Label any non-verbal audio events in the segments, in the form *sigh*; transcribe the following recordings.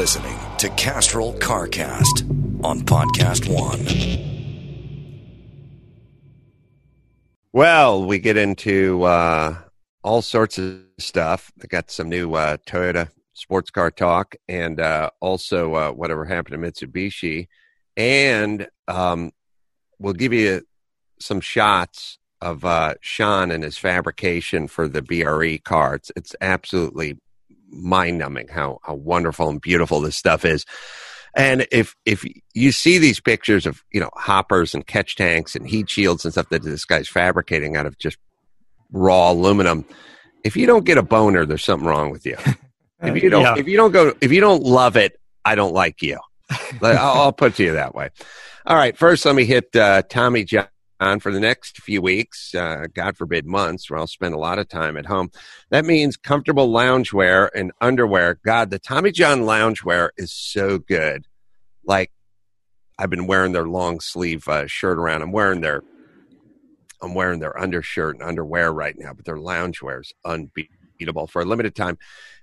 listening to Castrol CarCast on Podcast One. Well, we get into uh, all sorts of stuff. I got some new uh, Toyota sports car talk, and uh, also uh, whatever happened to Mitsubishi, and um, we'll give you some shots of uh, Sean and his fabrication for the BRE car. It's, it's absolutely mind numbing how, how wonderful and beautiful this stuff is. And if if you see these pictures of you know hoppers and catch tanks and heat shields and stuff that this guy's fabricating out of just raw aluminum, if you don't get a boner, there's something wrong with you. *laughs* If you don't, yeah. if you don't go, if you don't love it, I don't like you. *laughs* I'll, I'll put to you that way. All right, first let me hit uh, Tommy John on for the next few weeks, uh, God forbid months, where I'll spend a lot of time at home. That means comfortable loungewear and underwear. God, the Tommy John loungewear is so good. Like I've been wearing their long sleeve uh, shirt around. I'm wearing their I'm wearing their undershirt and underwear right now, but their loungewear is unbeatable. For a limited time,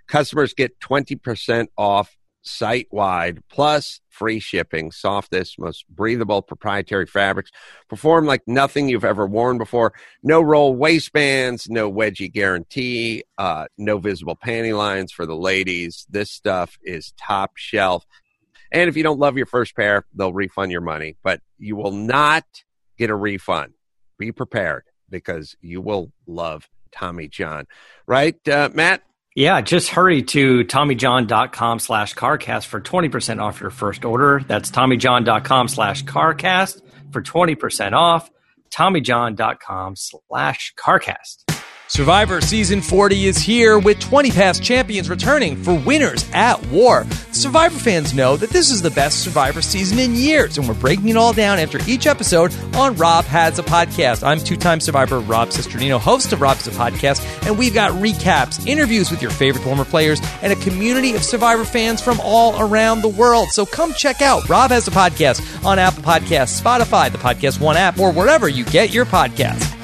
customers get 20% off site wide, plus free shipping, softest, most breathable proprietary fabrics, perform like nothing you've ever worn before. No roll waistbands, no wedgie guarantee, uh, no visible panty lines for the ladies. This stuff is top shelf. And if you don't love your first pair, they'll refund your money, but you will not get a refund. Be prepared because you will love Tommy John. Right, uh, Matt? Yeah, just hurry to TommyJohn.com slash CarCast for 20% off your first order. That's TommyJohn.com slash CarCast for 20% off. TommyJohn.com slash CarCast. Survivor Season 40 is here with 20 past champions returning for Winners at War. Survivor fans know that this is the best Survivor season in years, and we're breaking it all down after each episode on Rob Has a Podcast. I'm two time Survivor Rob Cesternino, host of Rob Has a Podcast, and we've got recaps, interviews with your favorite former players, and a community of Survivor fans from all around the world. So come check out Rob Has a Podcast on Apple Podcasts, Spotify, the Podcast One app, or wherever you get your podcasts.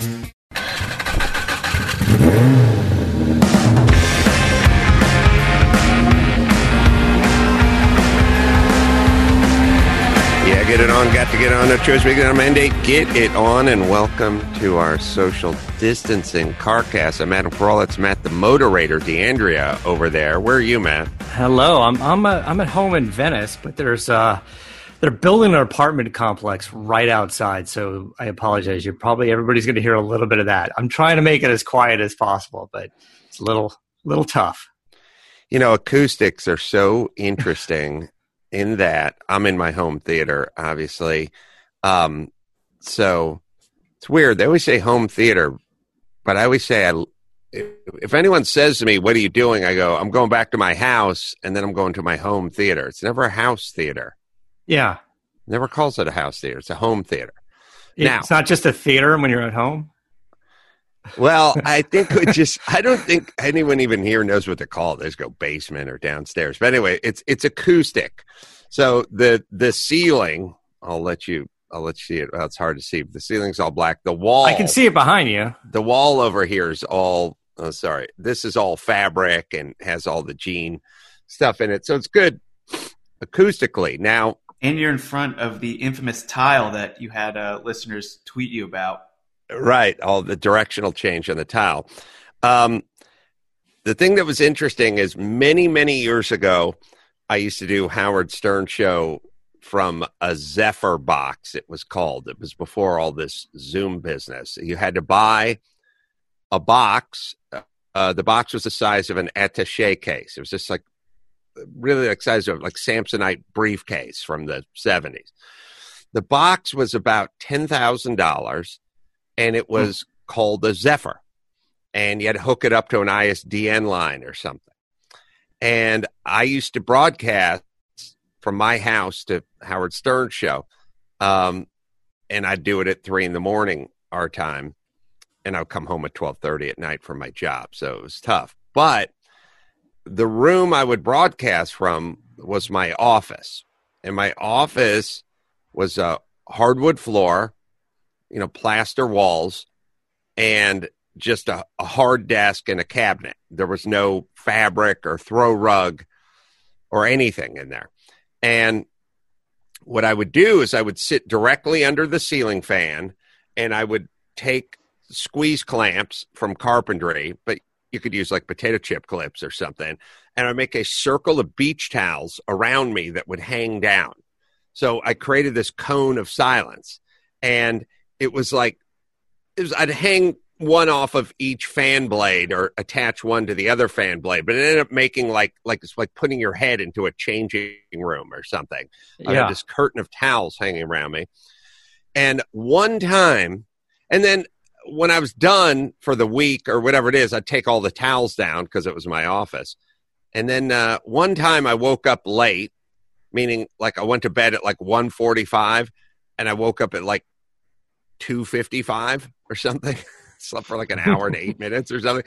Get it on. Got to get on. No choice. Make it on mandate. Get it on. And welcome to our social distancing carcast. I'm Adam Carolla. It's Matt, the moderator. D'Andrea over there. Where are you, Matt? Hello. I'm I'm a, I'm at home in Venice, but there's uh they're building an apartment complex right outside. So I apologize. You're probably everybody's going to hear a little bit of that. I'm trying to make it as quiet as possible, but it's a little little tough. You know, acoustics are so interesting in that I'm in my home theater, obviously. Um, so it's weird. They always say home theater, but I always say I, if anyone says to me, "What are you doing?" I go, "I'm going back to my house," and then I'm going to my home theater. It's never a house theater. Yeah. Never calls it a house theater. It's a home theater. Yeah. It's now, not just a theater when you're at home. Well, I think it just I don't think anyone even here knows what to call it. There's go basement or downstairs. But anyway, it's it's acoustic. So the the ceiling, I'll let you I'll let you see it. Well, it's hard to see. The ceiling's all black. The wall I can see it behind you. The wall over here is all oh sorry. This is all fabric and has all the jean stuff in it. So it's good acoustically. Now and you're in front of the infamous tile that you had uh, listeners tweet you about. Right, all the directional change on the tile. Um, the thing that was interesting is many, many years ago, I used to do Howard Stern show from a Zephyr box. It was called. It was before all this Zoom business. You had to buy a box. Uh, the box was the size of an attaché case. It was just like really like size of like Samsonite briefcase from the 70s. The box was about $10,000 and it was called the Zephyr. and you had to hook it up to an ISDN line or something. And I used to broadcast from my house to Howard Stern show, um, and I'd do it at three in the morning our time, and I'd come home at twelve thirty at night from my job, so it was tough. But the room I would broadcast from was my office, and my office was a hardwood floor, you know, plaster walls, and just a, a hard desk and a cabinet. There was no fabric or throw rug or anything in there. And what I would do is I would sit directly under the ceiling fan and I would take squeeze clamps from carpentry, but you could use like potato chip clips or something. And I'd make a circle of beach towels around me that would hang down. So I created this cone of silence. And it was like, it was, I'd hang one off of each fan blade or attach one to the other fan blade, but it ended up making like like it's like putting your head into a changing room or something. Yeah. I had this curtain of towels hanging around me. And one time, and then when I was done for the week or whatever it is, I'd take all the towels down because it was my office. And then uh, one time I woke up late, meaning like I went to bed at like 1.45 and I woke up at like 2.55 or something. *laughs* slept for like an hour and eight *laughs* minutes or something.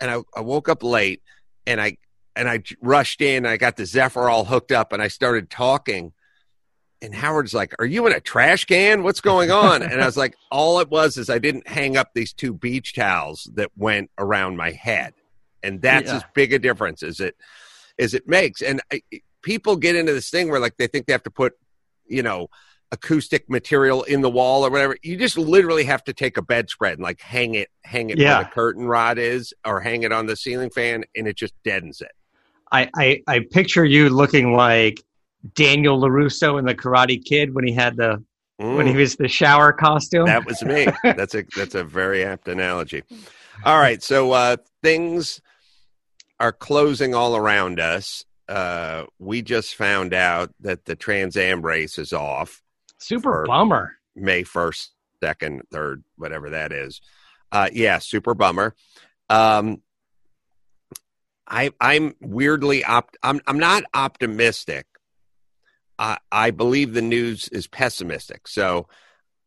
And I, I woke up late and I and I rushed in. I got the Zephyr all hooked up and I started talking. And Howard's like, Are you in a trash can? What's going on? and I was like, *laughs* All it was is I didn't hang up these two beach towels that went around my head. And that's yeah. as big a difference as it as it makes. And I, people get into this thing where like they think they have to put, you know, acoustic material in the wall or whatever. You just literally have to take a bedspread and like hang it, hang it yeah. where the curtain rod is, or hang it on the ceiling fan, and it just deadens it. I, I, I picture you looking like Daniel LaRusso in the Karate Kid when he had the mm. when he mm. was the shower costume. That was me. *laughs* that's a that's a very apt analogy. All right, so uh, things are closing all around us. Uh, we just found out that the Trans Am race is off. Super bummer. May 1st, 2nd, 3rd, whatever that is. Uh, yeah, super bummer. Um, I, I'm weirdly opt. I'm I'm not optimistic. I I believe the news is pessimistic. So,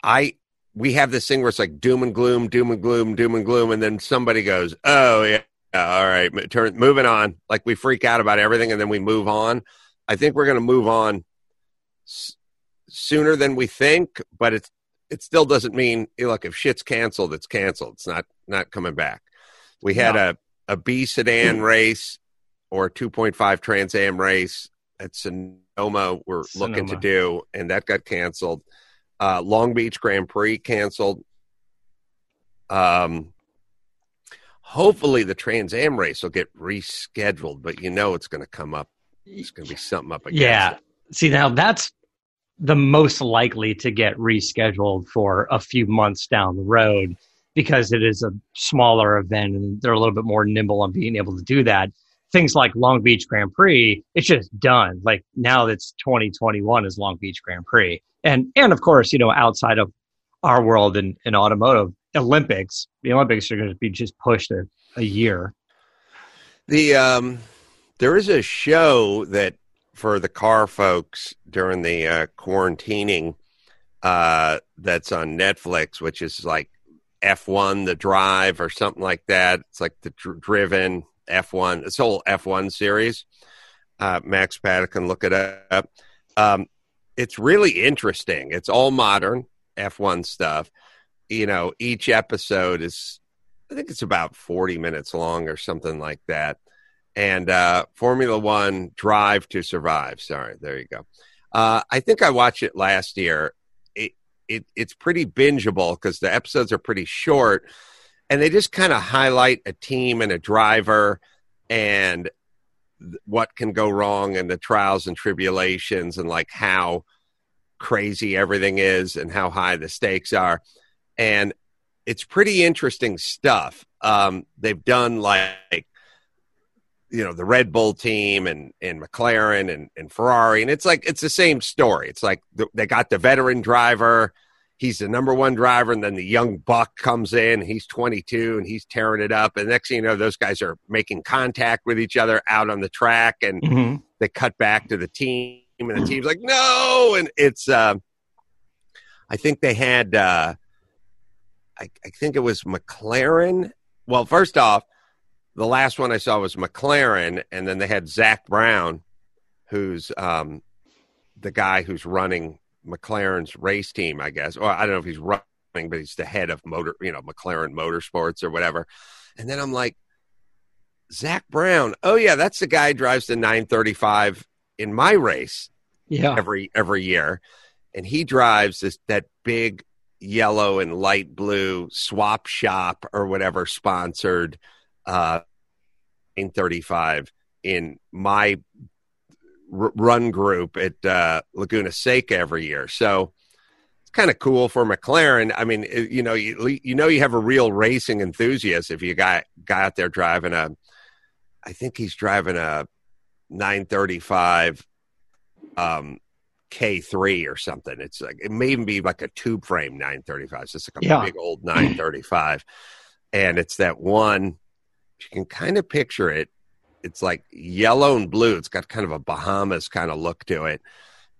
I we have this thing where it's like doom and gloom, doom and gloom, doom and gloom, and then somebody goes, "Oh yeah, all right, turn moving on." Like we freak out about everything, and then we move on. I think we're going to move on sooner than we think, but it's it still doesn't mean look if shit's canceled, it's canceled. It's not not coming back. We had no. a a B sedan race or a 2.5 Trans Am race at Sonoma. We're Sonoma. looking to do, and that got canceled. Uh, Long Beach Grand Prix canceled. Um, hopefully the Trans Am race will get rescheduled, but you know it's going to come up. It's going to be something up against Yeah. See now that's the most likely to get rescheduled for a few months down the road because it is a smaller event and they're a little bit more nimble on being able to do that. Things like Long Beach Grand Prix, it's just done. Like now that's 2021 is Long Beach Grand Prix. And, and of course, you know, outside of our world in, in automotive, Olympics, the Olympics are going to be just pushed a, a year. The, um, there is a show that for the car folks during the uh, quarantining uh, that's on Netflix, which is like F1 The Drive or something like that. It's like the dr- driven F1, this whole F1 series. Uh, Max Paddock can look it up. Um, it's really interesting. It's all modern F1 stuff. You know, each episode is, I think it's about 40 minutes long or something like that and uh, Formula One Drive to Survive. Sorry, there you go. Uh, I think I watched it last year. It, it it's pretty bingeable because the episodes are pretty short, and they just kind of highlight a team and a driver and what can go wrong and the trials and tribulations and like how crazy everything is and how high the stakes are. And it's pretty interesting stuff. Um, they've done like you know the Red Bull team and and McLaren and and Ferrari, and it's like it's the same story. It's like the, they got the veteran driver. he's the number one driver, and then the young buck comes in. He's 22 and he's tearing it up. And next thing you know, those guys are making contact with each other out on the track, and Mm-hmm. they cut back to the team, and the team's like, no, and it's. Uh, I think they had. Uh, I, I think it was McLaren. Well, first off, the last one I saw was McLaren, and then they had Zak Brown, who's um, the guy who's running McLaren's race team, I guess. Or I don't know if he's running, but he's the head of motor, you know, McLaren Motorsports or whatever. And then I'm like, Zak Brown. Oh yeah, that's the guy who drives the 935 in my race Yeah. every every year, and he drives this that big yellow and light blue swap shop or whatever sponsored uh 935 in my r- run group at uh, Laguna Seca every year. So it's kind of cool for McLaren. I mean, it- you know, you, you know, you have a real racing enthusiast if you got guy out there driving a. I think he's driving a 935 um K3 or something. It's like it may even be like a tube frame 935. So it's like a Yeah. big old 935. and it's that one you can kind of picture it. It's like yellow and blue. It's got kind of a Bahamas kind of look to it.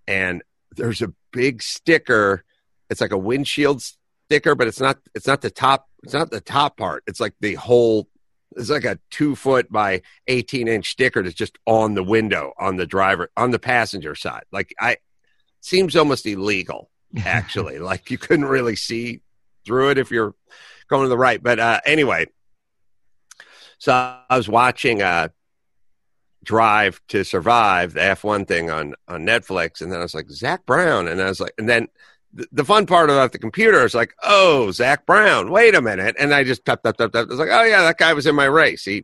And there's a big sticker. It's like a windshield sticker, but it's not it's not the top it's not the top part. It's like the whole it's like a two foot by 18 inch sticker that's just on the window on the driver on the passenger side like i seems almost illegal *laughs* actually like you couldn't really see through it if you're going to the right but uh anyway so i was watching uh drive to survive the f1 thing on on netflix and then i was like zak brown and i was like and then the, fun part about the computer is like, oh, Zak Brown, wait a minute. And I just tap, tap, tap, tap. I was like, oh, yeah, that guy was in my race. He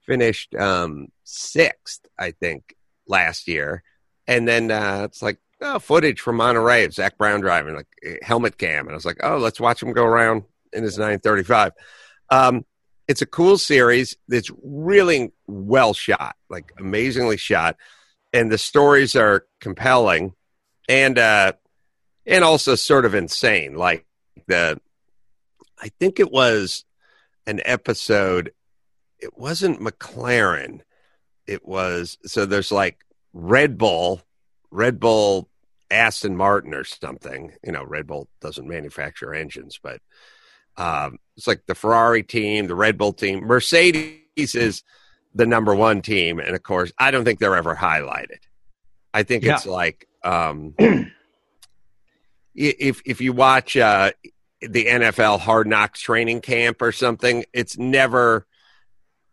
finished um, sixth, I think, last year. And then uh, it's like, oh, footage from Monterey of Zak Brown driving, like eh, helmet cam. And I was like, oh, let's watch him go around in his 935. Um, it's a cool series. It's really well shot, like amazingly shot. And the stories are compelling. And, uh, and also sort of insane. Like the, I think it was an episode. It wasn't McLaren. It was so there's like Red Bull, Red Bull, Aston Martin or something. You know, Red Bull doesn't manufacture engines, but um, it's like the Ferrari team, the Red Bull team, Mercedes is the number one team, and of course, I don't think they're ever highlighted. I think Yeah. it's like um, *clears throat* if if you watch uh, the NFL Hard Knocks training camp or something, it's never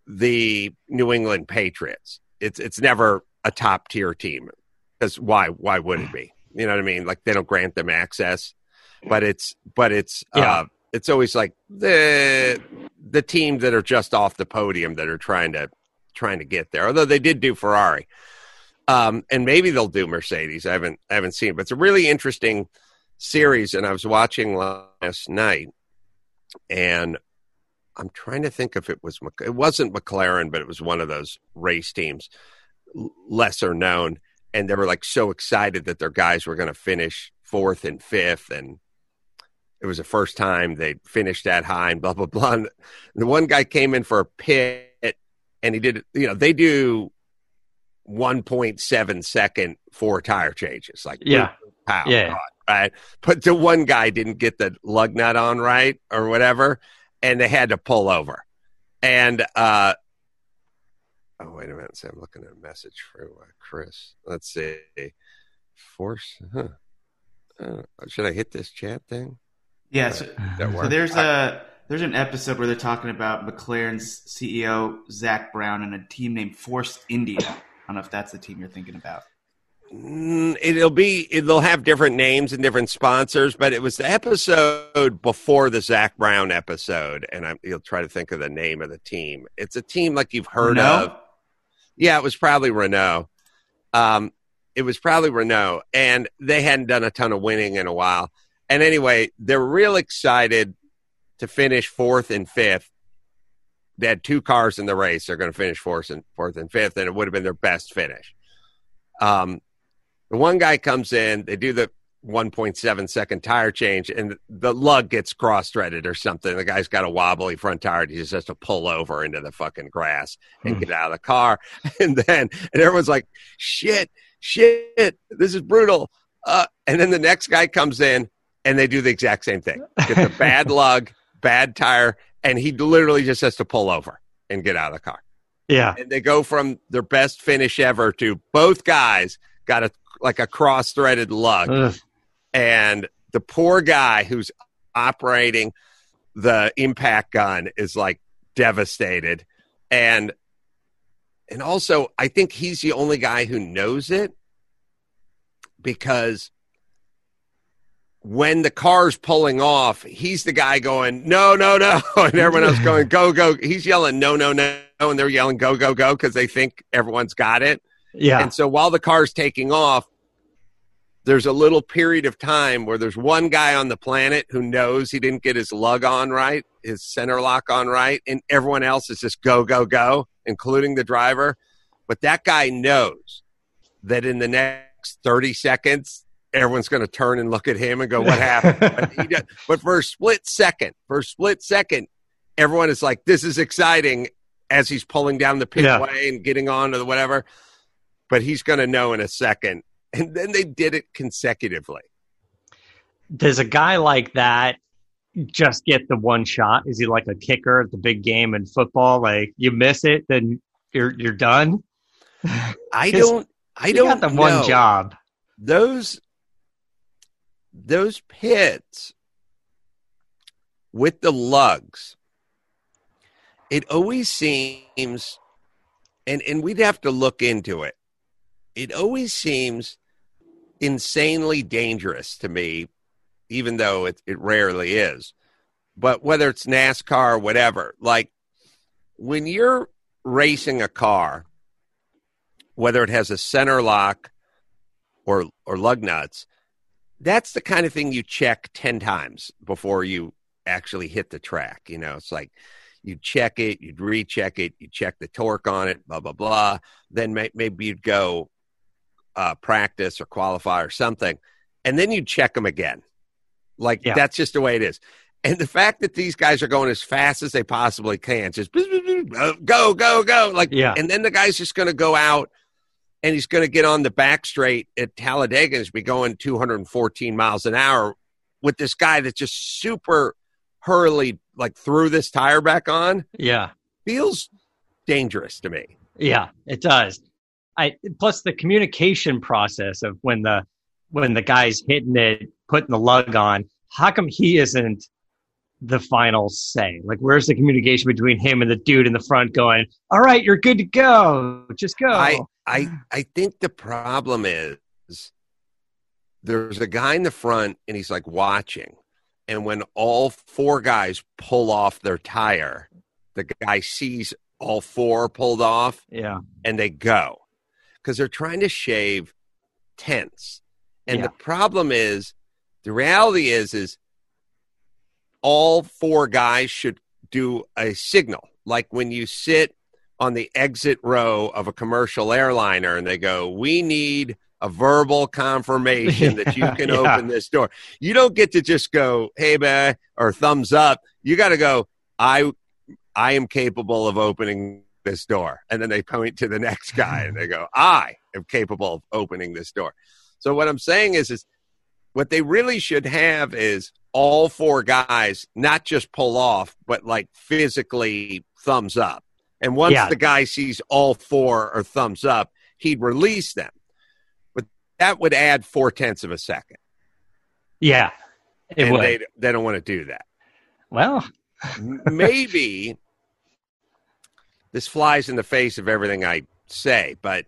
the New England Patriots. It's it's never a top tier team. Because why why would it be? You know what I mean? Like they don't grant them access, but it's but it's Yeah. uh, it's always like the the teams that are just off the podium that are trying to trying to get there. Although they did do Ferrari, um, and maybe they'll do Mercedes. I haven't I haven't seen, but it's a really interesting series. And I was watching last night, and I'm trying to think if it was it wasn't McLaren, but it was one of those race teams, lesser known, and they were like so excited that their guys were going to finish fourth and fifth, and it was the first time they finished that high, and blah blah blah. And the one guy came in for a pit, and he did, you know, they do 1.7 second four tire changes, like Yeah. pow, Yeah. right? But the one guy didn't get the lug nut on right or whatever, and they had to pull over. And uh oh, wait a minute. So I'm looking at a message for uh, Chris. Let's see. Force. Huh. Uh, should I hit this chat thing? Yeah, so, so there's a there's an episode where they're talking about McLaren's CEO Zak Brown and a team named Force India. I don't know if that's the team you're thinking about. Mm, it'll be it'll have different names and different sponsors, but it was the episode before the Zak Brown episode, and I'm, you'll try to think of the name of the team. It's a team like you've heard Renault? of. Yeah, it was probably Renault. Um, it was probably Renault, and they hadn't done a ton of winning in a while. And anyway, they're real excited to finish fourth and fifth. They had two cars in the race. They're going to finish fourth and fourth and fifth, and it would have been their best finish. Um, the one guy comes in, they do the 1.7 second tire change and the lug gets cross threaded or something. The guy's got a wobbly front tire. He just has to pull over into the fucking grass and Hmm. get out of the car. *laughs* And then, and everyone's like, shit, shit, this is brutal. Uh, and then the next guy comes in and they do the exact same thing. Get the *laughs* bad lug, bad tire, and he literally just has to pull over and get out of the car Yeah. and they go from their best finish ever to both guys got a like a cross threaded lug Ugh. and the poor guy who's operating the impact gun is like devastated and and also i think he's the only guy who knows it because when the car's pulling off he's the guy going no no no *laughs* and everyone else going go go he's yelling no no no and they're yelling go go go because they think everyone's got it Yeah. and so while the car's taking off, there's a little period of time where there's one guy on the planet who knows he didn't get his lug on right, his center lock on right, and everyone else is just go, go, go, including the driver. But that guy knows that in the next 30 seconds, everyone's going to turn and look at him and go, What *laughs* happened? but, but for a split second, for a split second, everyone is like, This is exciting as he's pulling down the Yeah. pitway and getting on to the whatever but he's going to know in a second. And then they did it consecutively. Does a guy like that just get the one shot? Is he like a kicker at the big game in football? Like you miss it, then you're you're done. I *laughs* don't. I don't got the one job. Those those pits with the lugs. It always seems, and and we'd have to look into it. It always seems insanely dangerous to me, even though it, it rarely is. But whether it's NASCAR or whatever, like when you're racing a car, whether it has a center lock or or lug nuts, that's the kind of thing you check 10 times before you actually hit the track. You know, it's like you check it, you'd recheck it, you check the torque on it, blah, blah, blah. Then may, maybe you'd go uh, practice or qualify or something, and then you'd check them again. Like Yeah. that's just the way it is. And the fact that these guys are going as fast as they possibly can, just uh, go, go, go. Like, Yeah. and then the guy's just going to go out and he's going to get on the back straight at Talladega and be going 214 miles an hour with this guy that's just super hurriedly like threw this tire back on Yeah. feels dangerous to me. Yeah, it does. I plus the communication process of when the when the guy's hitting it, putting the lug on. How come he isn't the final say? Like, where's the communication between him and the dude in the front going? All right, you're good to go. Just go. I I I think the problem is there's a guy in the front and he's like watching, and when all four guys pull off their tire, the guy sees all four pulled off yeah. and they go because they're trying to shave tenths. And Yeah. the problem is, the reality is, is all four guys should do a signal. Like when you sit on the exit row of a commercial airliner and they go, We need a verbal confirmation that you *laughs* can Yeah. open this door. You don't get to just go, Hey, man, or thumbs up. You got to go, I, I am capable of opening this door. And then they point to the next guy and they go, *laughs* I am capable of opening this door. So what I'm saying is, is what they really should have is all four guys not just pull off, but like physically thumbs up. And once Yeah. the guy sees all four or thumbs up, he'd release them. But that would add four tenths of a second. Yeah. It and would. they they don't want to do that. well, maybe this flies in the face of everything I say, but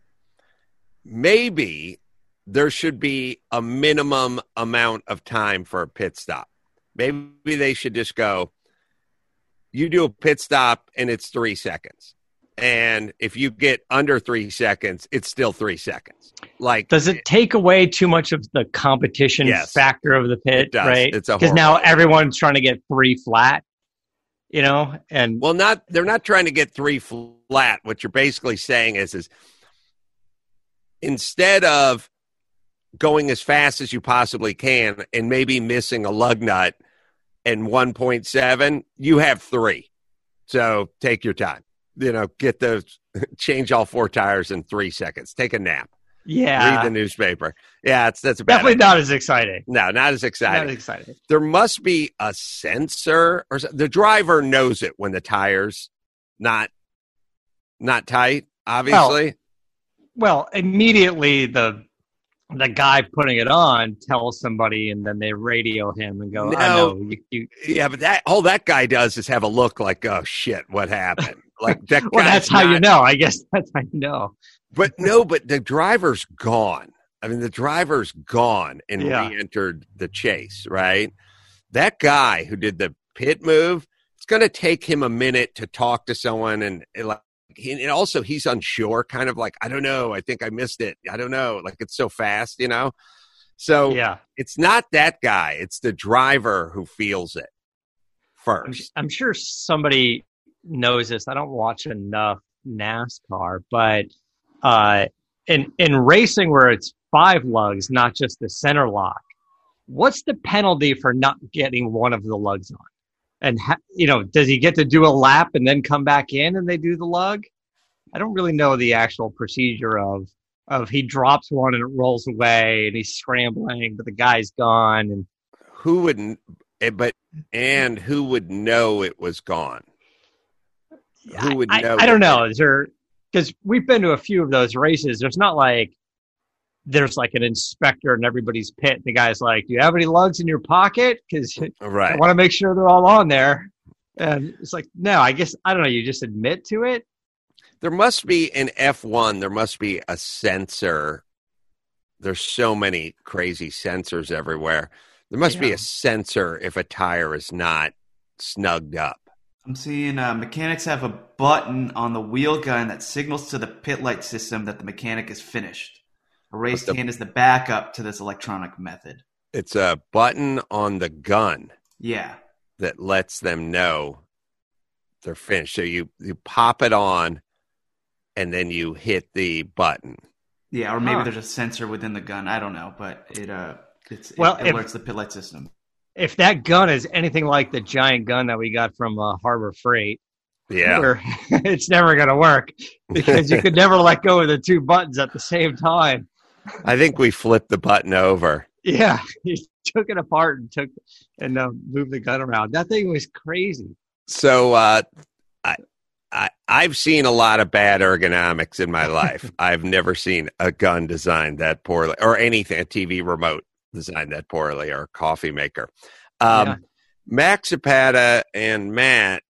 maybe there should be a minimum amount of time for a pit stop. Maybe they should just go, you do a pit stop and it's three seconds. And if you get under three seconds, it's still three seconds. Like, does it take away too much of the competition Yes. factor of the pit? It. Right. It's because now everyone's trying to get three flat. You know, and Well, not they're not trying to get three flat. What you're basically saying is, is instead of going as fast as you possibly can and maybe missing a lug nut and 1.7, you have three. So take your time. You know, get the *laughs* change all four tires in three seconds. Take a nap. Yeah. Read the newspaper. Yeah, it's that's Definitely idea. not as exciting. No, not as Not exciting. as exciting. there must be a sensor or the driver knows it when the tires not not tight obviously Well, immediately the the guy putting it on tells somebody, and then they radio him and go, "I No. know you." you yeah but that all that guy does is have a look like oh shit what happened *laughs* like that well, that's how you know. I guess *laughs* that's how you know. but no but the driver's gone i mean the driver's gone and Yeah. re-entered the chase right that guy who did the pit move it's going to take him a minute to talk to someone and, like and also he's unsure kind of like i don't know i think i missed it i don't know like it's so fast you know so Yeah, it's not that guy it's the driver who feels it I'm, first I'm sure somebody knows this. I don't watch enough NASCAR, but uh, in in racing where it's five lugs, not just the center lock, what's the penalty for not getting one of the lugs on? And ha- you know, does he get to do a lap and then come back in and they do the lug? I don't really know the actual procedure of of he drops one and it rolls away and he's scrambling, but the guy's gone and who would n- eh, but and who would know it was gone who would I, know I don't know. Is there because we've been to a few of those races. There's not like there's like an inspector in everybody's pit. The guy's like, "Do you have any lugs in your pocket?" Because *laughs* I want to make sure they're all on there. And it's like, no, I guess I don't know. You just admit to it. there must be an F1 there must be a sensor there's so many crazy sensors everywhere there must be a sensor if a tire is not snugged up I'm seeing uh, mechanics have a button on the wheel gun that signals to the pit light system that the mechanic is finished. A raised the- hand is the backup to this electronic method. it's a button on the gun Yeah. that lets them know they're finished so you you pop it on and then you hit the button Yeah, or maybe Huh. there's a sensor within the gun. I don't know, but it uh it's Well, it if- alerts the pit light system. If that gun is anything like the giant gun that we got from uh, Harbor Freight, yeah *laughs* it's never going to work because you could never let go of the two buttons at the same time. I think we flipped the button over Yeah, *laughs* he took it apart and took and uh, moved the gun around. That thing was crazy. So uh, I, I I've seen a lot of bad ergonomics in my life. *laughs* I've never seen a gun designed that poorly, or anything, a TV remote designed that poorly, or a coffee maker. Um, Yeah. Max Zapata and Matt,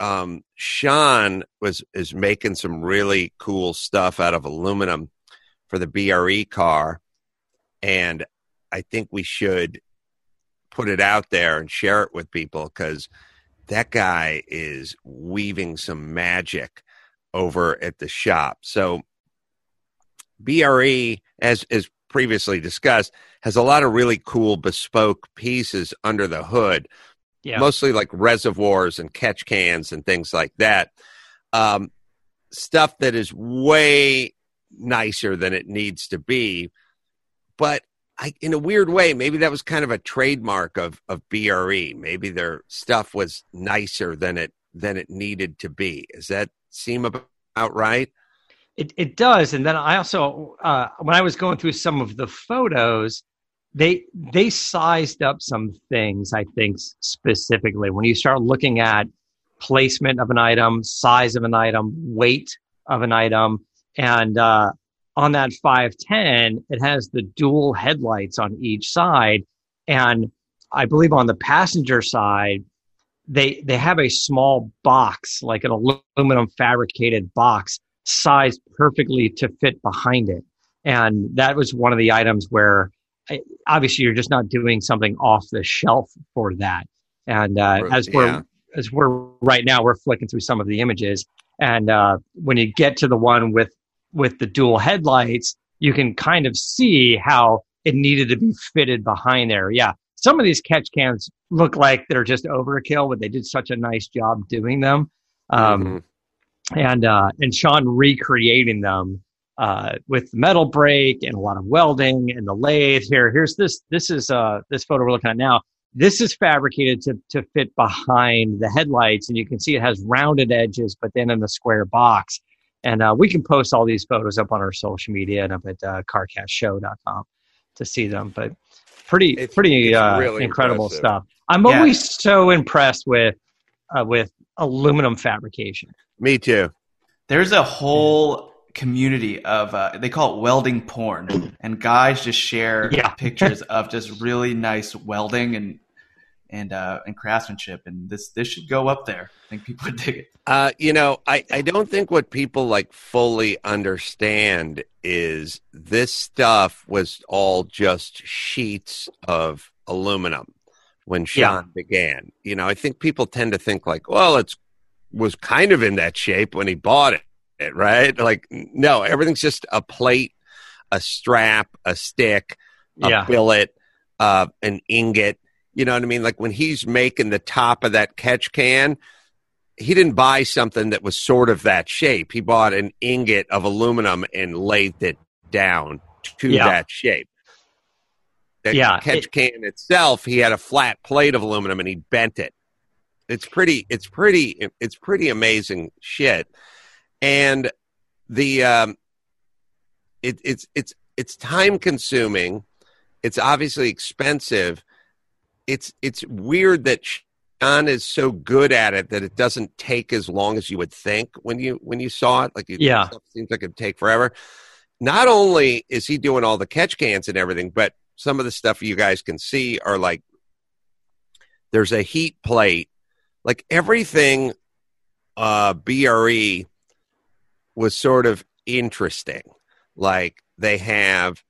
um, Sean was is making some really cool stuff out of aluminum for the BRE car, and I think we should put it out there and share it with people because that guy is weaving some magic over at the shop. So BRE, as as previously discussed, has a lot of really cool bespoke pieces under the hood, Yeah. mostly like reservoirs and catch cans and things like that. Um, stuff that is way nicer than it needs to be, but I, in a weird way, maybe that was kind of a trademark of of BRE. Maybe their stuff was nicer than it than it needed to be. Does that seem about right? It it does, and then I also uh, when I was going through some of the photos, they they sized up some things. I think specifically when you start looking at placement of an item, size of an item, weight of an item, and uh, on that 510, it has the dual headlights on each side, and I believe on the passenger side, they they have a small box, like an aluminum fabricated box, sized perfectly to fit behind it. And that was one of the items where I, obviously you're just not doing something off the shelf for that. And uh, as we're yeah. as we're right now, we're flicking through some of the images, and uh, when you get to the one with with the dual headlights, you can kind of see how it needed to be fitted behind there. Yeah, some of these catch cans look like they're just overkill, but they did such a nice job doing them. Um, Mhm. and uh, and Sean recreating them uh, with metal brake and a lot of welding and the lathe. Here, here's this. This is uh, this photo we're looking at now. This is fabricated to to fit behind the headlights, and you can see it has rounded edges, but then in the square box. And uh, we can post all these photos up on our social media and up at uh, carcastshow.com to see them. But pretty, It's- pretty it's uh, really incredible impressive. stuff. I'm Yeah. always so impressed with uh, with aluminum fabrication. Me too. There's a whole community of uh, they call it welding porn, and guys just share Yeah. *laughs* pictures of just really nice welding and and uh, and craftsmanship. And this this should go up there. I think people would *laughs* dig it. Uh, you know, I, I don't think what people like fully understand is this stuff was all just sheets of aluminum when Sean began. You know, I think people tend to think like, well, it's was kind of in that shape when he bought it, it right? Like, no, everything's just a plate, a strap, a stick, a Yeah. billet, uh, an ingot. You know what I mean? Like when he's making the top of that catch can, he didn't buy something that was sort of that shape. He bought an ingot of aluminum and laid it down to Yeah. that shape. The Yeah, catch it- can itself, he had a flat plate of aluminum and he bent it. It's pretty. It's pretty. It's pretty amazing shit. And the um, it, it's it's it's time consuming. It's obviously expensive. It's it's weird that Sean is so good at it that it doesn't take as long as you would think when you when you saw it. Like it Yeah. seems like it'd take forever. Not only is he doing all the catch cans and everything, but some of the stuff you guys can see are like there's a heat plate, like everything uh BRE was sort of interesting. Like they have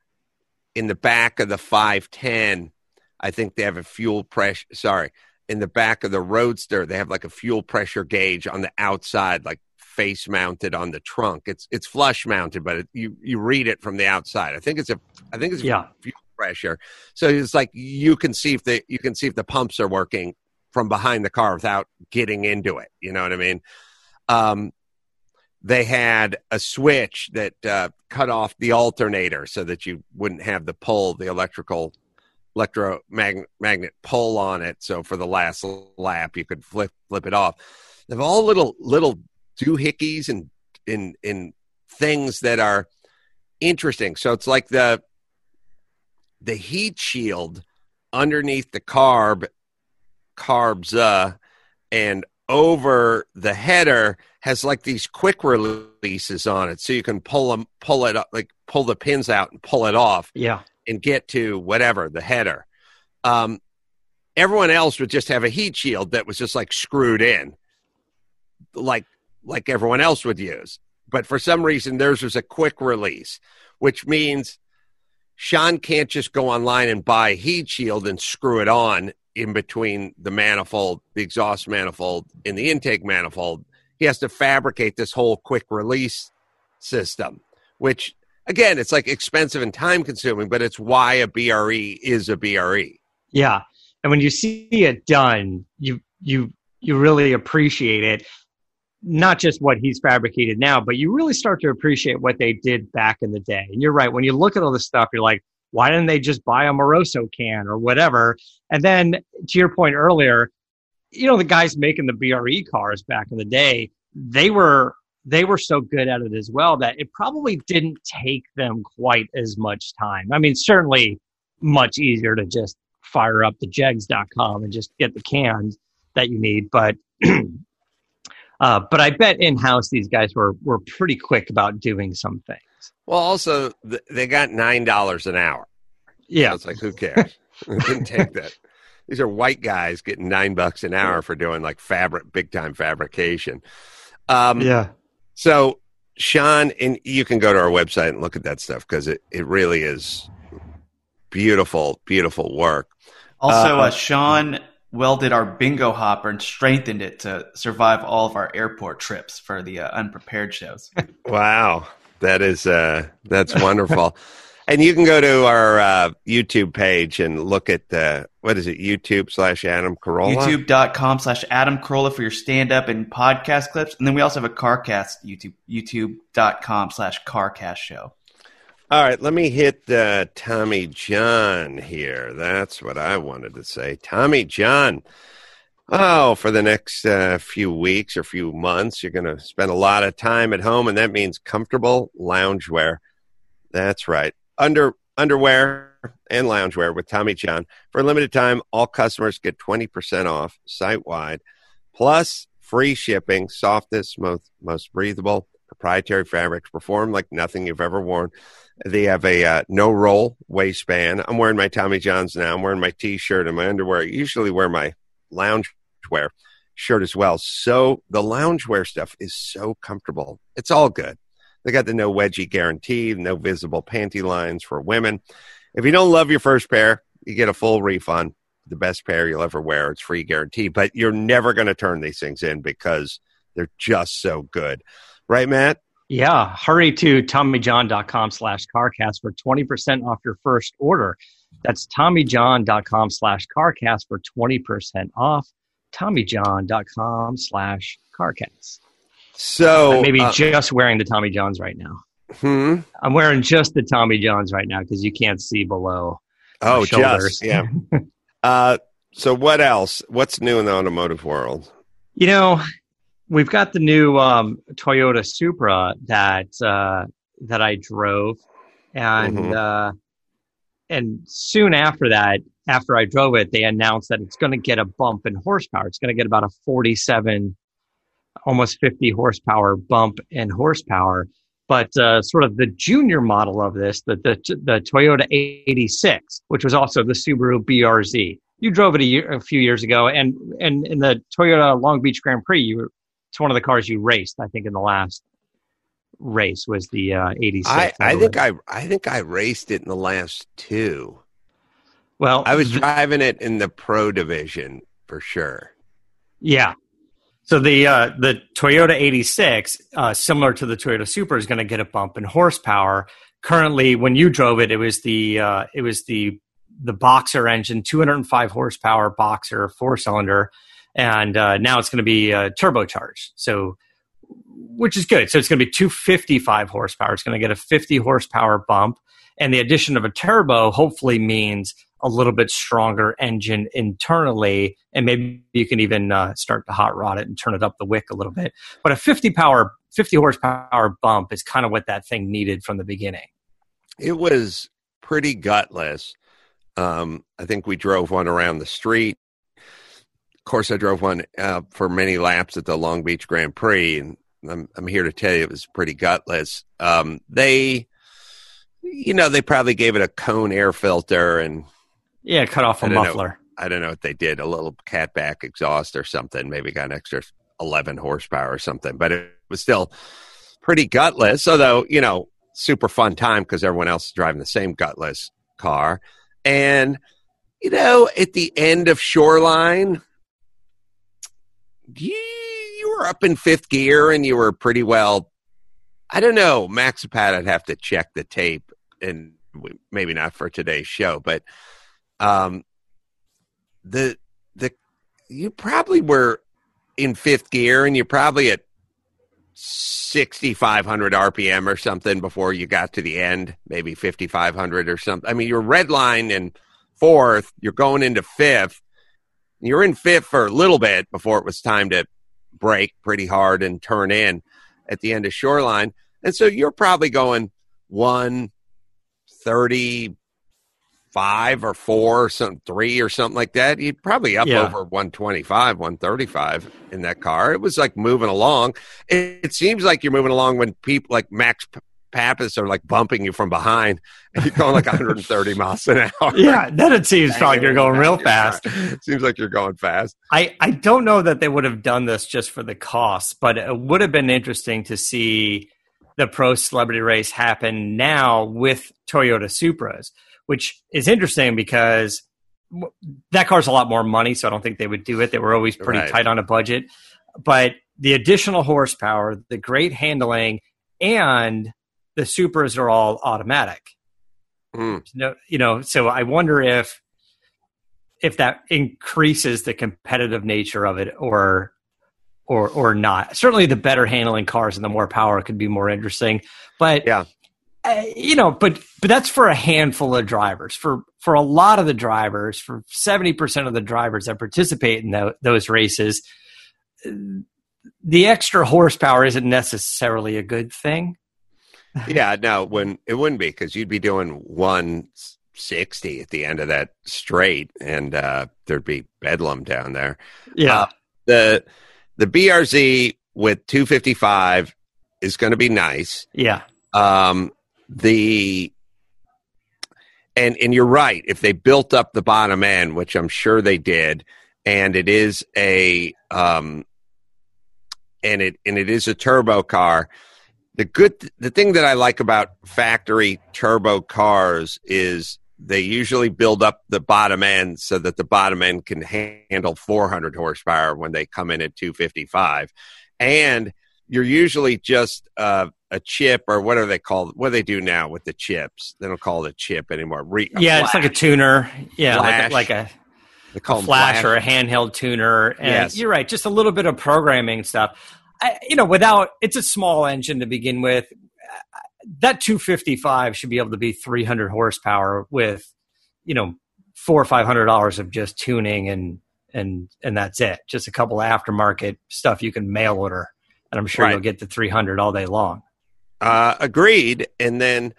in the back of the 510, I think they have a fuel pressure. Sorry, in the back of the Roadster, they have like a fuel pressure gauge on the outside, like face mounted on the trunk. It's it's flush mounted, but it, you you read it from the outside. I think it's a I think it's Yeah. fuel pressure. So it's like you can see if the you can see if the pumps are working from behind the car without getting into it. You know what I mean? Um, they had a switch that uh, cut off the alternator so that you wouldn't have the pull, the electrical electromagnet pull on it. So for the last lap, you could flip flip it off. They have all little little doohickeys and in in things that are interesting. So it's like the the heat shield underneath the carb carbs uh and over the header has like these quick releases on it so you can pull them pull it up like pull the pins out and pull it off Yeah. And get to whatever the header um everyone else would just have a heat shield that was just like screwed in like like everyone else would use but for some reason theirs was a quick release which means Sean can't just go online and buy a heat shield and screw it on in between the manifold, the exhaust manifold, and the intake manifold. He has to fabricate this whole quick release system, which again, it's like expensive and time consuming, but it's why a BRE is a BRE. Yeah. And when you see it done, you you you really appreciate it. Not just what he's fabricated now, but you really start to appreciate what they did back in the day. And you're right. When you look at all this stuff, you're like, why didn't they just buy a Moroso can or whatever? And then to your point earlier, you know, the guys making the BRE cars back in the day, they were they were so good at it as well that it probably didn't take them quite as much time. I mean, certainly much easier to just fire up the jegs.com and just get the cans that you need. But *clears throat* uh, but I bet in house these guys were were pretty quick about doing some things. Well, also, th- they got $9 an hour. Yeah, It's like, who cares? *laughs* it didn't take that. These are white guys getting nine bucks an hour for doing like fabric, big time fabrication. Um, yeah, So, Sean, and you can go to our website and look at that stuff because it, it really is beautiful, beautiful work. Also, Uh, uh, Sean welded our bingo hopper and strengthened it to survive all of our airport trips for the uh, unprepared shows. *laughs* Wow, that is uh, that's wonderful. *laughs* And you can go to our uh, YouTube page and look at the what is it? YouTube slash Adam Carolla. YouTube.com slash Adam Carolla for your stand up and podcast clips. And then we also have a CarCast YouTube, YouTube.com slash CarCast show. All right, let me hit uh, Tommy John here. That's what I wanted to say. Tommy John. Oh, for the next uh, few weeks or few months, you're going to spend a lot of time at home, and that means comfortable loungewear. That's right. Under underwear and loungewear with Tommy John. For a limited time, all customers get 20% off site wide, plus free shipping, softest, most, most breathable, proprietary fabrics, perform like nothing you've ever worn. They have a uh, no roll waistband. I'm wearing my Tommy Johns now. I'm wearing my t shirt and my underwear. I usually wear my loungewear shirt as well. So the loungewear stuff is so comfortable. It's all good. They got the no wedgie guarantee, no visible panty lines for women. If you don't love your first pair, you get a full refund. The best pair you'll ever wear. It's free guarantee, but you're never going to turn these things in because they're just so good. Right, Matt? Yeah, hurry to TommyJohn.com slash CarCast for 20% off your first order. That's TommyJohn.com slash CarCast for 20% off. TommyJohn.com slash CarCast. So I'm maybe uh, just wearing the Tommy Johns right now. Hmm? I'm wearing just the Tommy Johns right now because you can't see below. Oh, just yeah. *laughs* uh, so what else? What's new in the automotive world? You know, we've got the new um, Toyota Supra that uh, that I drove, and mm-hmm. uh, and soon after that, after I drove it, they announced that it's going to get a bump in horsepower. It's going to get about a 47, almost 50 horsepower bump in horsepower. But uh, sort of the junior model of this, the, the the Toyota 86, which was also the Subaru BRZ. You drove it a, year, a few years ago, and and in the Toyota Long Beach Grand Prix, you it's one of the cars you raced. I think in the last race was the uh, 86. I, I think I I think I raced it in the last two. Well, I was driving it in the pro division for sure. Yeah. So the uh, the Toyota 86, uh, similar to the Toyota Supra, is going to get a bump in horsepower. Currently, when you drove it, it was the uh, it was the the Boxer engine, 205 horsepower Boxer four cylinder, and uh, now it's going to be uh, turbocharged. So, which is good. So it's going to be 255 horsepower. It's going to get a 50 horsepower bump, and the addition of a turbo hopefully means a little bit stronger engine internally, and maybe you can even uh, start to hot rod it and turn it up the wick a little bit. But a 50 power, 50 horsepower bump is kind of what that thing needed from the beginning. It was pretty gutless. Um, I think we drove one around the street Of course, I drove one uh, for many laps at the Long Beach Grand Prix, and I'm, I'm here to tell you it was pretty gutless. Um, they, you know, they probably gave it a cone air filter and yeah, cut off a muffler. Know, I don't know what they did, a little catback exhaust or something. Maybe got an extra 11 horsepower or something, but it was still pretty gutless. Although, you know, super fun time because everyone else is driving the same gutless car. And, you know, at the end of Shoreline, you, you were up in fifth gear and you were pretty well. I don't know, Max Pat. I'd have to check the tape, and maybe not for today's show, but um, the the you probably were in fifth gear, and you're probably at 6,500 RPM or something before you got to the end, maybe 5,500 or something. I mean, you're redline in fourth, you're going into fifth, you're in fifth for a little bit before it was time to brake pretty hard and turn in at the end of shoreline. And so you're probably going 135 or four or some three or something like that. You'd probably up yeah. over 125, 135 in that car. It was like moving along. It, it seems like you're moving along when people like Max Papis are like bumping you from behind and you're going like 130 miles an hour. *laughs* Yeah, then it seems like you're going real fast. It seems like you're going fast. I, I don't know that they would have done this just for the cost, but it would have been interesting to see the pro celebrity race happen now with Toyota Supras, which is interesting because that car's a lot more money, so I don't think they would do it. They were always pretty right. tight on a budget. But the additional horsepower, the great handling, and the Supras are all automatic. Mm. No, you know, so I wonder if if that increases the competitive nature of it or or or not. Certainly, the better handling cars and the more power could be more interesting. But Yeah. You know, but but that's for a handful of drivers. For for a lot of the drivers, for seventy percent of the drivers that participate in tho- those races, the extra horsepower isn't necessarily a good thing. *laughs* yeah, no, when it wouldn't be because you'd be doing one sixty at the end of that straight, and uh, there'd be bedlam down there. Yeah, Uh, the the BRZ with two fifty five is going to be nice. yeah, Um, the and and you're right. If they built up the bottom end, which I'm sure they did, and it is a um, and it and it is a turbo car. The good the thing that I like about factory turbo cars is they usually build up the bottom end so that the bottom end can handle 400 horsepower when they come in at 255 and you're usually just uh, a chip or what are they called what do they do now with the chips they don't call it a chip anymore Re- a yeah. It's like a tuner. Yeah, like a, like a they call a them flash or a handheld tuner. And Yes. you're right, just a little bit of programming stuff. I, you know, without it's a small engine to begin with. That 255 should be able to be 300 horsepower with, you know, four or five hundred dollars of just tuning and and and that's it. Just a couple of aftermarket stuff you can mail order, and I'm sure Right. you'll get the 300 all day long. Uh, agreed. And then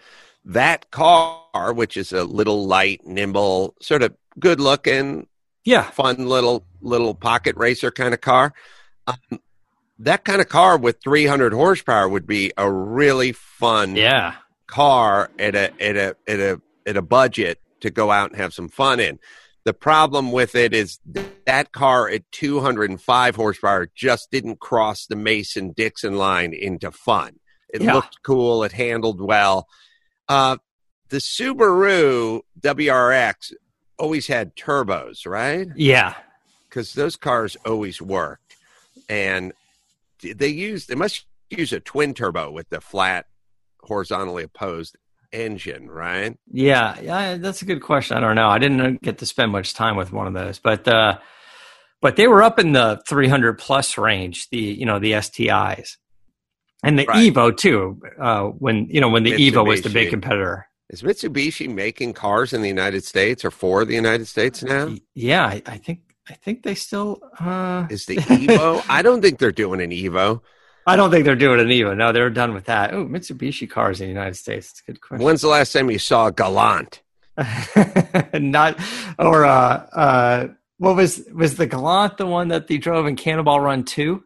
that car, which is a little light, nimble, sort of good looking, Yeah, fun little little pocket racer kind of car. Um, that kind of car with 300 horsepower would be a really fun yeah, car at a at a at a at a budget to go out and have some fun in. The problem with it is that car at 205 horsepower just didn't cross the Mason Dixon line into fun. It Yeah. looked cool. It handled well. Uh, the Subaru WRX always had turbos, right? yeah. Because those cars always worked, and they used they must use a twin turbo with the flat, horizontally opposed engine, right? Yeah, yeah, that's a good question. I don't know. I didn't get to spend much time with one of those, but uh, but they were up in the 300 plus range. The you know the STIs and the Right. Evo too. Uh, when you know when the Evo was the big competitor. Is Mitsubishi making cars in the United States or for the United States now? Yeah, I, I think I think they still. Uh, Is the *laughs* Evo? I don't think they're doing an Evo. I don't think they're doing an Evo. No, they're done with that. Oh, Mitsubishi cars in the United States. It's a good question. When's the last time you saw a Galant? *laughs* Not or uh, uh, what was was the Galant the one that they drove in Cannonball Run two?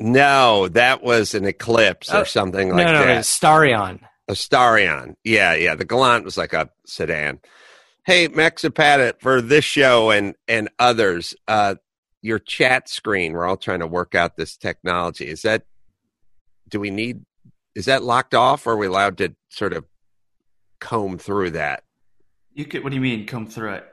No, that was an Eclipse Oh, or something like no, no, that. it's Starion. A Starion. Yeah, yeah. The Galant was like a sedan. Hey, Mexapatit, for this show and and others, uh, your chat screen, we're all trying to work out this technology. Is that do we need is that locked off or are we allowed to sort of comb through that? You could. What do you mean? Come through it.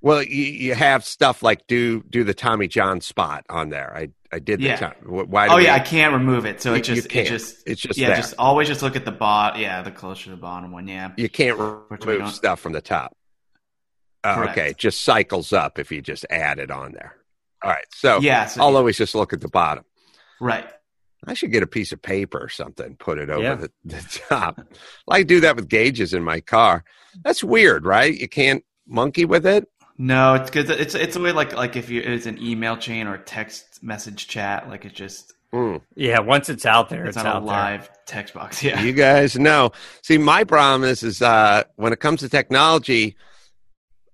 Well, you, you have stuff like do do the Tommy John spot on there. I I did the Yeah. Tom- wh- Why? do Oh yeah, I can't remove it. So You- it just, it just It's just yeah, there. just always just look at the bot. Yeah, the closer to the bottom one. Yeah. you can't Which remove stuff from the top. Uh, Correct. okay, just cycles up if you just add it on there. All right, so Yeah. So, I'll always just look at the bottom. right. I should get a piece of paper or something, put it over Yeah. the, the top. I do that with gauges in my car. That's weird, right? You can't monkey with it. No, it's good. It's it's a way like like if you it's an email chain or text message chat. Like it just Mm. Yeah, once it's out there, it's, it's, on out a live text box. *laughs* Yeah. You guys know. See, my problem is, is uh, when it comes to technology,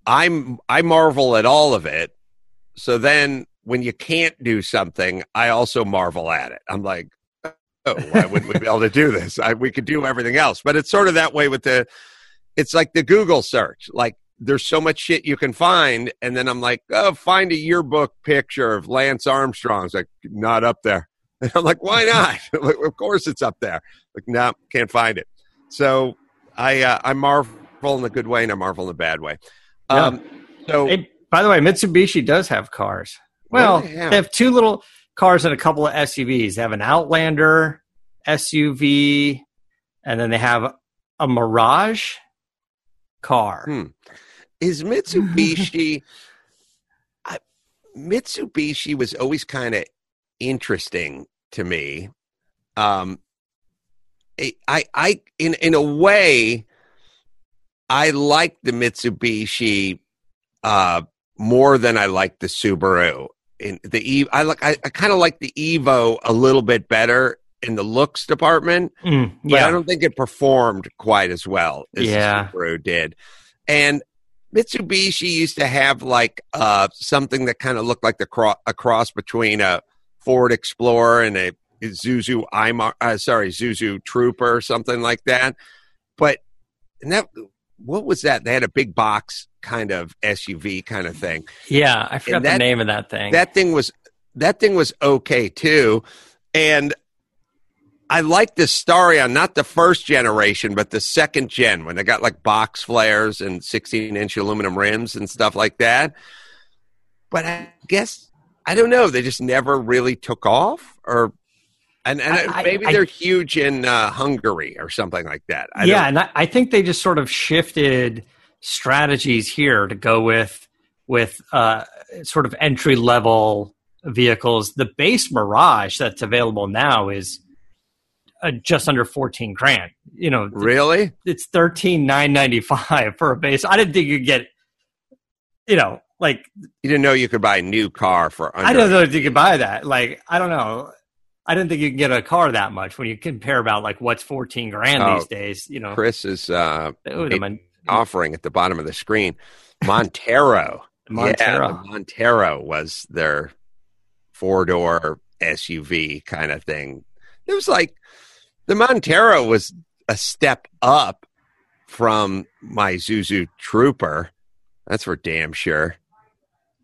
I'm I marvel at all of it. So then, when you can't do something, I also marvel at it. I'm like, oh, why wouldn't we be able to do this? I, we could do everything else, but it's sort of that way with the. It's like the Google search. Like, there's so much shit you can find, and then I'm like, oh, find a yearbook picture of Lance Armstrong. It's like not up there. *laughs* And I'm like, why not? *laughs* Like, of course it's up there. Like, no, can't find it. So I uh, I marvel in a good way and I marvel in a bad way. Um, so. Hey, by the way, Mitsubishi does have cars. Well, they have? two little cars and a couple of SUVs. They have an Outlander SUV, and then they have a Mirage. car. Hmm. Is Mitsubishi? *laughs* I, Mitsubishi was always kind of interesting to me. Um, I, I, in in a way, I like the Mitsubishi uh, more than I like the Subaru. In the e, I like I, I kind of like the Evo a little bit better in the looks department, Mm, but I don't think it performed quite as well as Yeah. the Subaru did. And Mitsubishi used to have like uh, something that kind of looked like the cro- a cross between a Ford Explorer and a Zuzu Imar, uh, sorry, Zuzu Trooper or something like that. But and that what was that? They had a big box kind of SUV kind of thing. yeah. I forgot that- the name of that thing. That thing was that thing was okay too, and I like the on not the first generation, but the second gen when they got like box flares and 16 inch aluminum rims and stuff like that. But I guess I don't know. They just never really took off, or and, and I- I- maybe I- they're huge in uh, Hungary or something like that. I yeah, and I, I think they just sort of shifted strategies here to go with with uh, sort of entry level vehicles. The base Mirage that's available now is uh, just under fourteen grand. You know, really. it's thirteen nine ninety five for a base. I didn't think you'd get, you know, like You didn't know you could buy a new car for. Under, I don't know if you could buy that. Like I don't know. I didn't think you can get a car that much when you compare about like what's fourteen grand Oh, these days. You know, Chris is uh, *laughs* offering at the bottom of the screen. Montero. *laughs* Montero. Yeah, Montero was their four door SUV kind of thing. It was like the Montero was a step up from my Zuzu Trooper. That's for damn sure.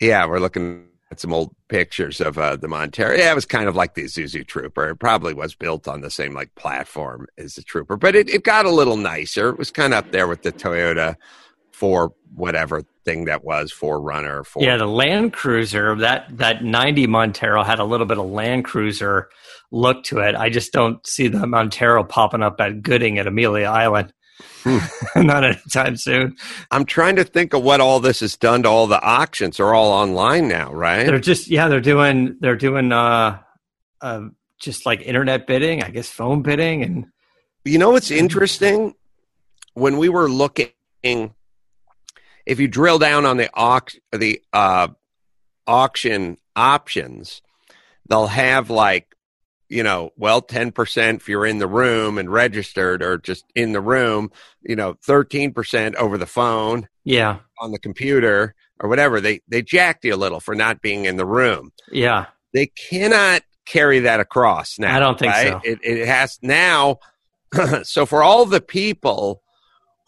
Yeah, we're looking at some old pictures of uh, the Montero. Yeah, it was kind of like the Zuzu Trooper. It probably was built on the same like platform as the Trooper, but it, it got a little nicer. It was kind of up there with the Toyota for whatever thing that was 4Runner. for Yeah, the Land Cruiser that that ninety Montero had a little bit of Land Cruiser look to it. I just don't see the Montero popping up at Gooding at Amelia Island. Hmm. *laughs* Not anytime soon. I'm trying to think of what all this has done to all the auctions. Are all online now, right? They're just yeah, they're doing they're doing uh, uh just like internet bidding, I guess phone bidding, and You know what's interesting? When we were looking, if you drill down on the aux- the uh, auction options, they'll have like, you know, well, ten percent if you're in the room and registered, or just in the room. You know, thirteen percent over the phone yeah, on the computer or whatever. They they jacked you a little for not being in the room. yeah, they cannot carry that across now. I don't think right? so. It, it has now. *clears throat* so for all the people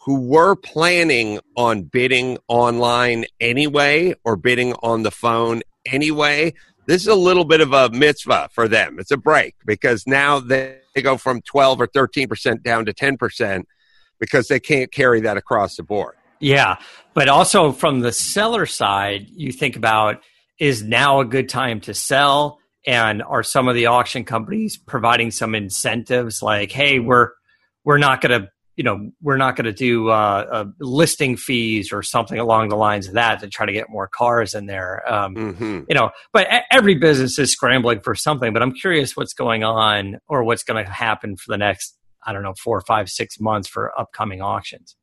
who were planning on bidding online anyway or bidding on the phone anyway, this is a little bit of a mitzvah for them. It's a break because now they, go from 12 or 13% down to 10% because they can't carry that across the board. yeah. But also from the seller side, you think about is now a good time to sell and are some of the auction companies providing some incentives like hey we're we're not going to you know we're not going to do uh, uh, listing fees or something along the lines of that to try to get more cars in there. Um, hmm you know but every business is scrambling for something but i'm curious what's going on or what's going to happen for the next i don't know four five six months for upcoming auctions.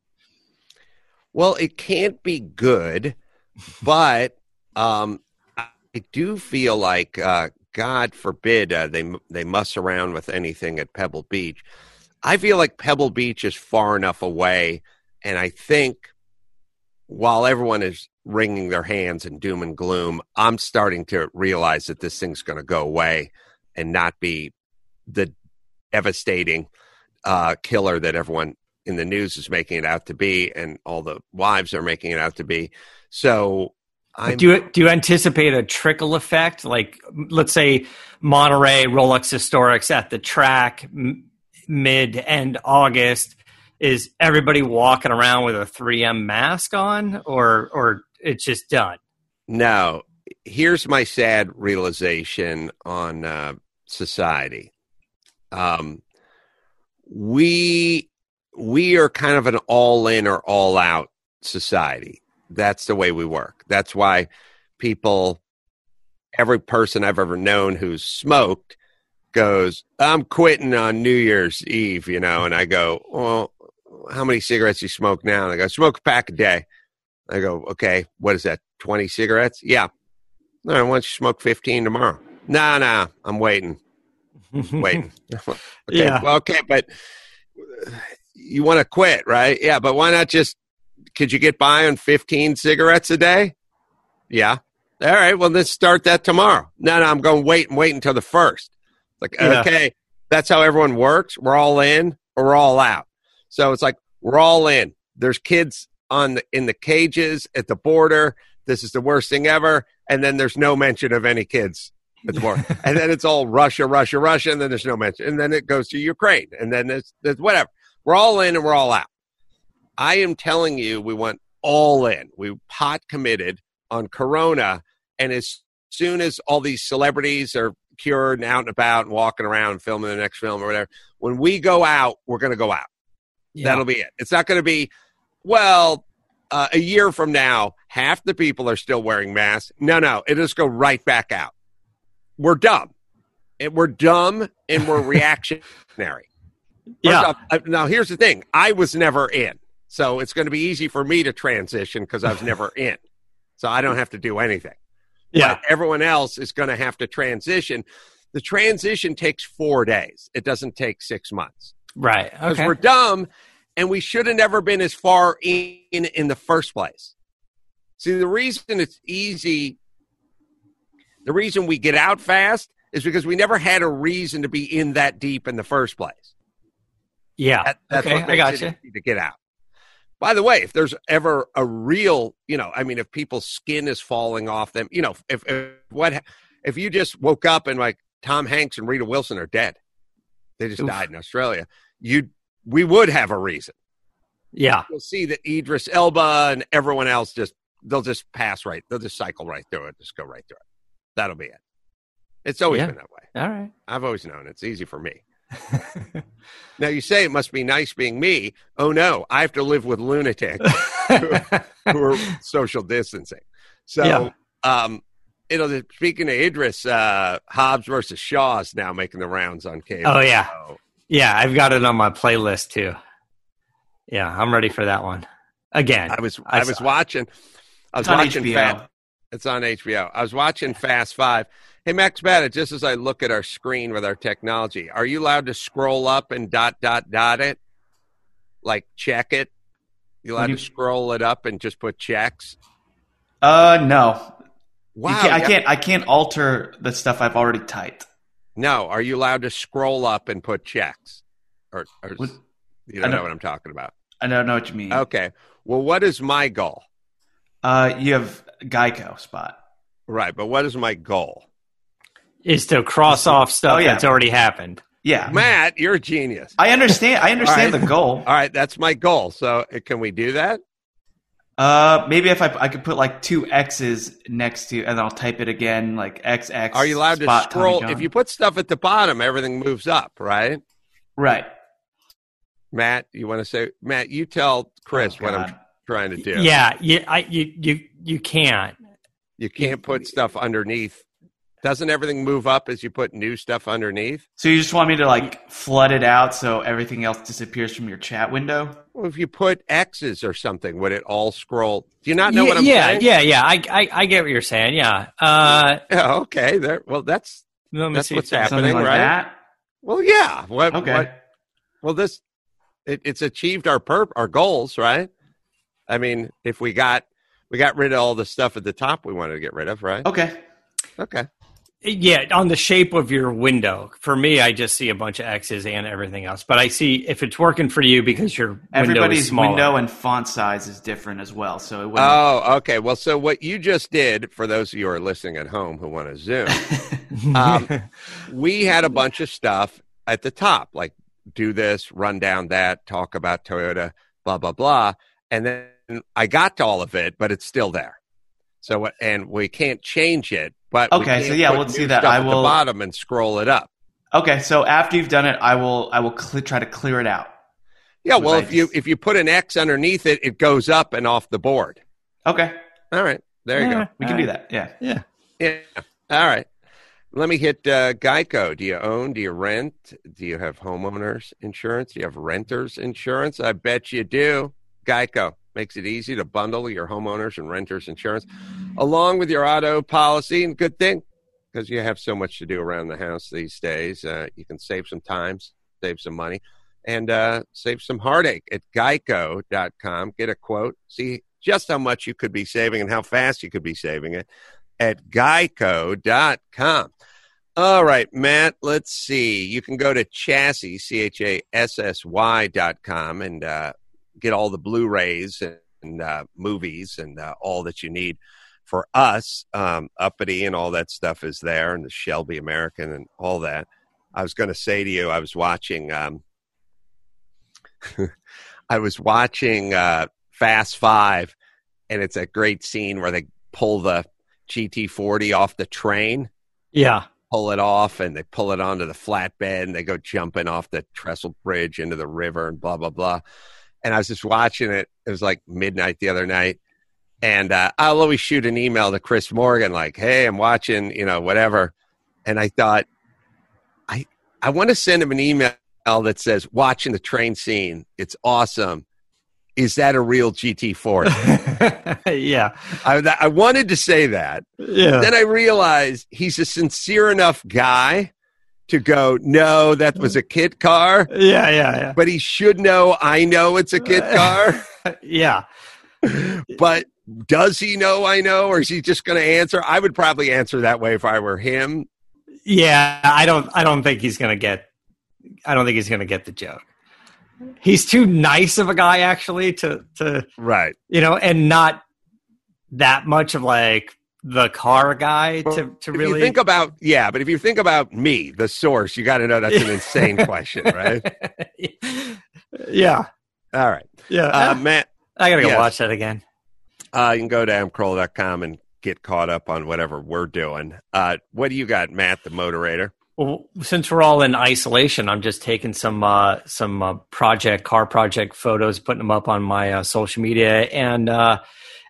Well, it can't be good, but um, I do feel like, uh, God forbid, uh, they they muss around with anything at Pebble Beach. I feel like Pebble Beach is far enough away, and I think while everyone is wringing their hands in doom and gloom, I'm starting to realize that this thing's going to go away and not be the devastating uh, killer that everyone in the news is making it out to be, and all the wives are making it out to be. So, I'm, do you do you anticipate a trickle effect like let's say monterey rolex historics at the track mid end august is everybody walking around with a 3m mask on or or it's just done no. Here's my sad realization on uh, society. Um, we we are kind of an all in or all out society. That's the way we work. That's why people, every person I've ever known who's smoked goes, I'm quitting on New Year's Eve, you know, and I go, well, how many cigarettes you smoke now? And I go, smoke a pack a day. I go, okay, what is that? 20 cigarettes? Yeah. Right, why don't you smoke 15 tomorrow? No, no, I'm waiting. *laughs* waiting. *laughs* okay, Yeah. well, okay, but you want to quit, right? Yeah, but why not just, could you get by on 15 cigarettes a day? Yeah. All right, well, let's start that tomorrow. No, no, I'm going to wait and wait until the first. Like, Yeah. okay, that's how everyone works. We're all in or we're all out. So it's like, we're all in. There's kids on the, in the cages at the border. This is the worst thing ever. And then there's no mention of any kids at the border. *laughs* and then it's all Russia, Russia, Russia. And then there's no mention. And then it goes to Ukraine. And then there's, there's whatever. We're all in and we're all out. I am telling you, we went all in. We pot committed on Corona. And as soon as all these celebrities are cured and out and about and walking around and filming the next film or whatever, when we go out, we're going to go out. That'll be it. It's not going to be, well, uh, a year from now, half the people are still wearing masks. No, no, it'll just go right back out. We're dumb. And we're dumb and we're *laughs* reactionary. Yeah. off, uh, now, here's the thing I was never in. So it's going to be easy for me to transition because I was never in. So I don't have to do anything. Yeah. But everyone else is going to have to transition. The transition takes four days, it doesn't take six months Right. because Okay. we're dumb and we should have never been as far in in the first place. See, the reason it's easy, the reason we get out fast is because we never had a reason to be in that deep in the first place. Yeah. That, that's okay. what I got it you. easy to get out. By the way, if there's ever a real, you know, I mean, if people's skin is falling off them, you know, if, if what if you just woke up and like Tom Hanks and Rita Wilson are dead, they just Oof. died in Australia. You, we would have a reason. Yeah. You'll see that Idris Elba and everyone else just they'll just pass right. They'll just cycle right through it. Just go right through it. That'll be it. It's always Yeah. been that way. All right. I've always known it's easy for me. *laughs* Now you say it must be nice being me. Oh no, I have to live with lunatics who *laughs* are social distancing. So, Yeah. um, you know, speaking of Idris, uh, Hobbs versus Shaw is now making the rounds on cable. Oh, yeah. So, yeah. I've got it on my playlist too. Yeah. I'm ready for that one. Again. I was I I, was watching. I was It's on watching. HBO. Fa- it's on HBO. I was watching Fast Five. Hey Max Bennett, just as I look at our screen with our technology, are you allowed to scroll up and dot dot dot it? Like check it? You allowed do to scroll it up and just put checks? Uh, no. Wow. can't, I yeah. can't. I can't alter the stuff I've already typed. No, are you allowed to scroll up and put checks? Or, or What- you don't know don't- what I'm talking about. I don't know what you mean. Okay. Well, what is my goal? Uh, you have Geico spot. Right, but what is my goal? is to cross off stuff Oh, yeah. that's already happened. Yeah, Matt, you're a genius. I understand. I understand All right. the goal. All right, that's my goal. So uh, can we do that? Uh, maybe if I I could put like two X's next to, and I'll type it again, like XX. Are you allowed to spot Tommy scroll? If you put stuff at the bottom, everything moves up, right? right, Matt, you want to say, Matt, you tell Chris Oh, what I'm trying to do. Yeah. You, I, you, you, you can't. You can't put stuff underneath. Doesn't everything move up as you put new stuff underneath? So you just want me to like flood it out so everything else disappears from your chat window? Well, if you put X's or something, would it all scroll? Do you not know yeah, what I'm yeah, saying? yeah, yeah. I, I, I get what you're saying. Yeah. Uh, *laughs* Yeah. Okay. There. Well, that's let me That's what's happening. Something like right? that. well, yeah. What, Okay. what- well, this it, it's achieved our perp our goals, right? I mean, if we got we got rid of all the stuff at the top we wanted to get rid of, right? Okay. Okay. Yeah, on the shape of your window. For me, I just see a bunch of X's and everything else. But I see if it's working for you because your window Everybody's smaller. window and font size is different as well, so it wouldn't. Oh, okay. Well, so what you just did for those of you who are listening at home who want to zoom, *laughs* um, we had a bunch of stuff at the top, like do this, run down that, talk about Toyota, blah blah blah, and then I got to all of it, but it's still there. So, and we can't change it. But Okay, so yeah, put let's new that. stuff I at the will- bottom and scroll it up. Okay, so after you've done it, I will I will cl- try to clear it out. Yeah, well, I if you if you put an X underneath it, it goes up and off the board. Okay. All right, there you Yeah. go. We can do that. Yeah. Yeah. Yeah. All right. Let me hit uh, Geico. Do you own? Do you rent? Do you have homeowners insurance? Do you have renters insurance? I bet you do. Geico makes it easy to bundle your homeowners and renters insurance along with your auto policy. And good thing because you have so much to do around the house these days. Uh, you can save some time, save some money, and uh, save some heartache at geico.com. Get a quote. See just how much you could be saving and how fast you could be saving it at geico.com. All right, Matt, let's see. You can go to chassis, C H A S S Y and uh, get all the Blu rays and, and uh, movies and uh, all that you need for us. Um, Uppity and all that stuff is there, and the Shelby American and all that. I was going to say to you, I was watching. Um, *laughs* I was watching uh, Fast Five, and it's a great scene where they pull the GT40 off the train, Yeah. pull it off, and they pull it onto the flatbed, and they go jumping off the trestle bridge into the river, and blah blah blah. And I was just watching it. It was like midnight the other night, and uh, I'll always shoot an email to Chris Morgan like, "Hey, I'm watching, you know, whatever." And I thought, I I want to send him an email that says, "Watching the train scene, it's awesome." Is that a real GT40? *laughs* yeah. I, I wanted to say that. Yeah. Then I realized he's a sincere enough guy to go, no, that was a kit car, Yeah. Yeah. Yeah. But he should know I know it's a kit *laughs* car. Yeah. *laughs* But does he know I know, or is he just going to answer? I would probably answer that way if I were him. Yeah. I don't. I don't think he's gonna get. I don't think he's gonna get the joke. He's too nice of a guy, actually, to to Right. you know, and not that much of like the car guy to to if really you think about, yeah, but if you think about me, the source, you got to know that's an insane *laughs* question, right? *laughs* yeah. All right. Yeah. Uh, Matt, I gotta go yes. watch that again. uh, you can go to adamcarolla.com and get caught up on whatever we're doing. Uh, what do you got, Matt, the moderator? Well, since we're all in isolation, I'm just taking some uh, some uh, project car project photos, putting them up on my uh, social media, and uh,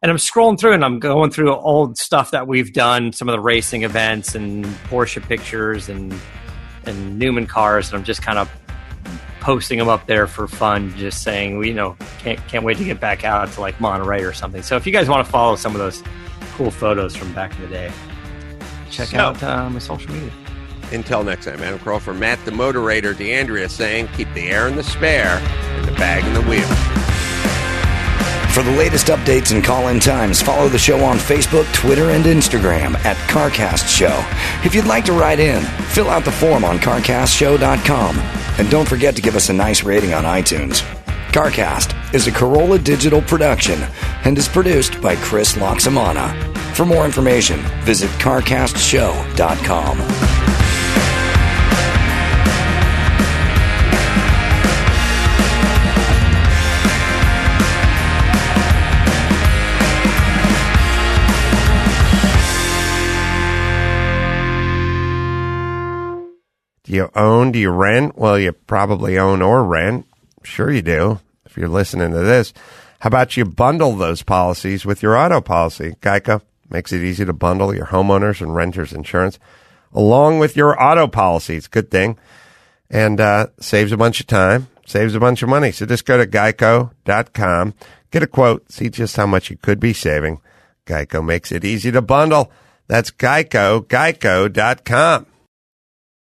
and I'm scrolling through and I'm going through old stuff that we've done, some of the racing events and Porsche pictures and and Newman cars, and I'm just kind of posting them up there for fun, just saying, we you know can't can't wait to get back out to like Monterey or something. So if you guys want to follow some of those cool photos from back in the day, check So- out uh, my social media. Until next time, Adam Carolla for Matt, the moderator, D'Andria saying, keep the air in the spare and the bag in the wheel. For the latest updates and call in times, follow the show on Facebook, Twitter, and Instagram at CarCast Show. If you'd like to write in, fill out the form on CarCastShow.com. And don't forget to give us a nice rating on iTunes. CarCast is a Carolla digital production and is produced by Chris Laxamana. For more information, visit CarCastShow.com. you own? Do you rent? Well, you probably own or rent. Sure, you do. If you're listening to this, how about you bundle those policies with your auto policy? Geico makes it easy to bundle your homeowners and renters insurance along with your auto policies. Good thing. And uh, saves a bunch of time, saves a bunch of money. So just go to geico.com, get a quote, see just how much you could be saving. Geico makes it easy to bundle. That's geico, geico.com.